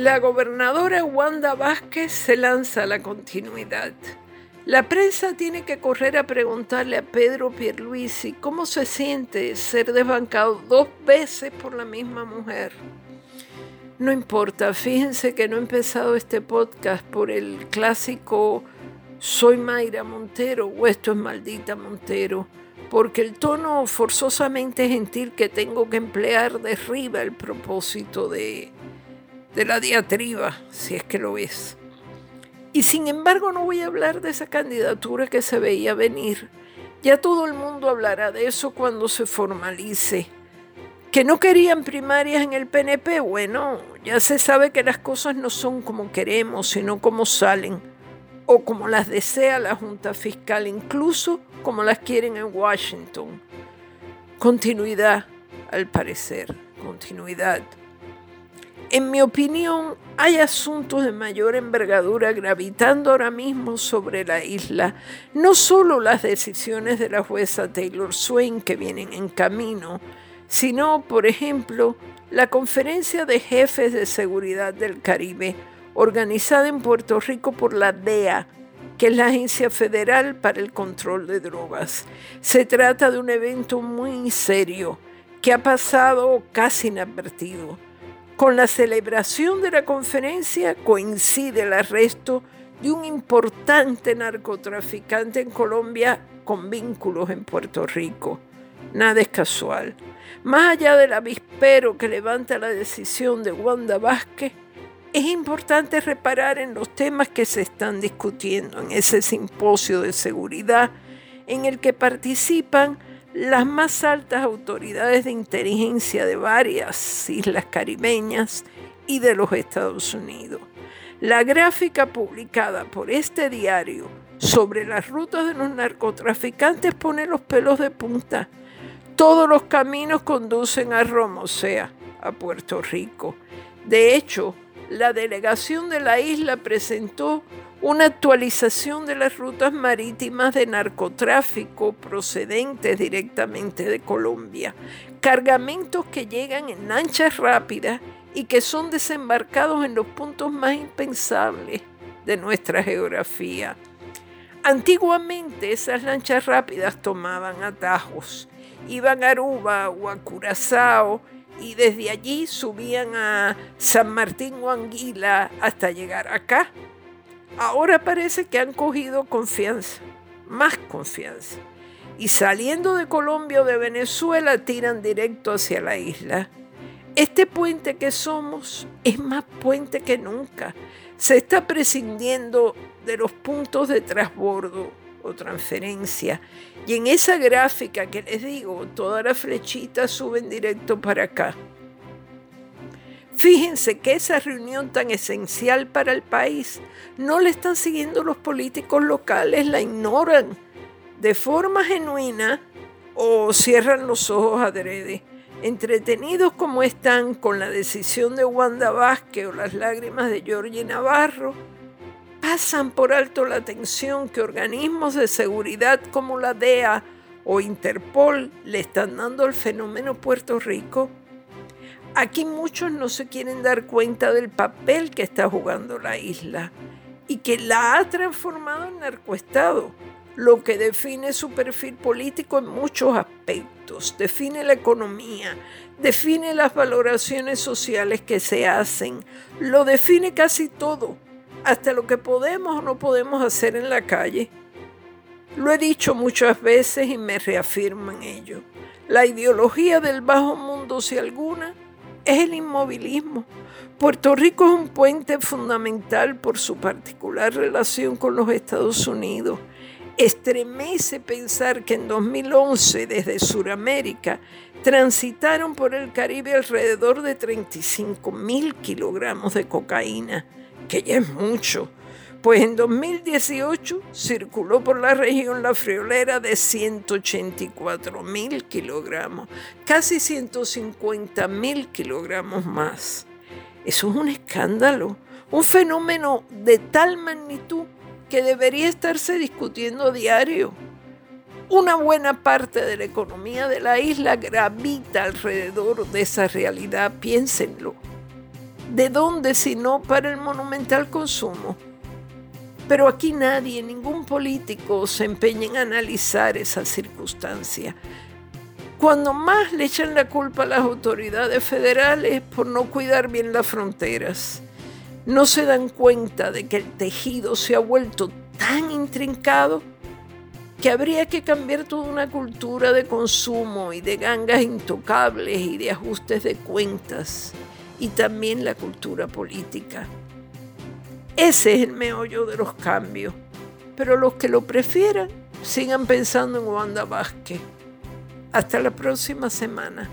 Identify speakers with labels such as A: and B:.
A: La gobernadora Wanda Vázquez se lanza a la continuidad. La prensa tiene que correr a preguntarle a Pedro Pierluisi cómo se siente ser desbancado dos veces por la misma mujer. No importa, fíjense que no he empezado este podcast por el clásico soy Mayra Montero o esto es maldita Montero, porque el tono forzosamente gentil que tengo que emplear derriba el propósito de, de la diatriba, si es que lo es. Y sin embargo no voy a hablar de esa candidatura que se veía venir. Ya todo el mundo hablará de eso cuando se formalice. Que no querían primarias en el PNP, bueno, ya se sabe que las cosas no son como queremos, sino como salen, o como las desea la Junta Fiscal, incluso como las quieren en Washington. Continuidad, al parecer, continuidad. En mi opinión, hay asuntos de mayor envergadura gravitando ahora mismo sobre la isla, no solo las decisiones de la jueza Taylor Swain que vienen en camino, sino, por ejemplo, la Conferencia de Jefes de Seguridad del Caribe, organizada en Puerto Rico por la DEA, que es la Agencia Federal para el Control de Drogas. Se trata de un evento muy serio que ha pasado casi inadvertido con la celebración de la conferencia coincide el arresto de un importante narcotraficante en Colombia con vínculos en Puerto Rico. Nada es casual. Más allá del avispero que levanta la decisión de Wanda Vázquez, es importante reparar en los temas que se están discutiendo en ese simposio de seguridad en el que participan las más altas autoridades de inteligencia de varias islas caribeñas y de los Estados Unidos. La gráfica publicada por este diario sobre las rutas de los narcotraficantes pone los pelos de punta. Todos los caminos conducen a Roma, o sea, a Puerto Rico. De hecho, la delegación de la isla presentó una actualización de las rutas marítimas de narcotráfico procedentes directamente de Colombia, cargamentos que llegan en lanchas rápidas y que son desembarcados en los puntos más impensables de nuestra geografía. Antiguamente esas lanchas rápidas tomaban atajos, iban a Aruba o a Curazao y desde allí subían a San Martín o Anguila hasta llegar acá. Ahora parece que han cogido confianza, más confianza. Y saliendo de Colombia o de Venezuela tiran directo hacia la isla. Este puente que somos es más puente que nunca. Se está prescindiendo de los puntos de transbordo o transferencia. Y en esa gráfica que les digo, todas las flechitas suben directo para acá. Fíjense que esa reunión tan esencial para el país no le están siguiendo los políticos locales, la ignoran de forma genuina o cierran los ojos adrede. Entretenidos como están con la decisión de Wanda Vázquez o las lágrimas de Georgie Navarro, pasan por alto la atención que organismos de seguridad como la DEA o Interpol le están dando al fenómeno Puerto Rico. Aquí muchos no se quieren dar cuenta del papel que está jugando la isla y que la ha transformado en narcoestado, lo que define su perfil político en muchos aspectos, define la economía, define las valoraciones sociales que se hacen, lo define casi todo hasta lo que podemos o no podemos hacer en la calle. Lo he dicho muchas veces y me reafirmo en ello. La ideología del bajo mundo, si alguna, es el inmovilismo. Puerto Rico es un puente fundamental por su particular relación con los Estados Unidos. Estremece pensar que en 2011 desde Sudamérica transitaron por el Caribe alrededor de 35 mil kilogramos de cocaína que ya es mucho, pues en 2018 circuló por la región la friolera de 184 mil kilogramos, casi 150 mil kilogramos más. Eso es un escándalo, un fenómeno de tal magnitud que debería estarse discutiendo a diario. Una buena parte de la economía de la isla gravita alrededor de esa realidad, piénsenlo. ¿De dónde sino para el monumental consumo? Pero aquí nadie, ningún político se empeña en analizar esa circunstancia. Cuando más le echan la culpa a las autoridades federales por no cuidar bien las fronteras, no se dan cuenta de que el tejido se ha vuelto tan intrincado que habría que cambiar toda una cultura de consumo y de gangas intocables y de ajustes de cuentas y también la cultura política. Ese es el meollo de los cambios. Pero los que lo prefieran, sigan pensando en Wanda Vázquez. Hasta la próxima semana.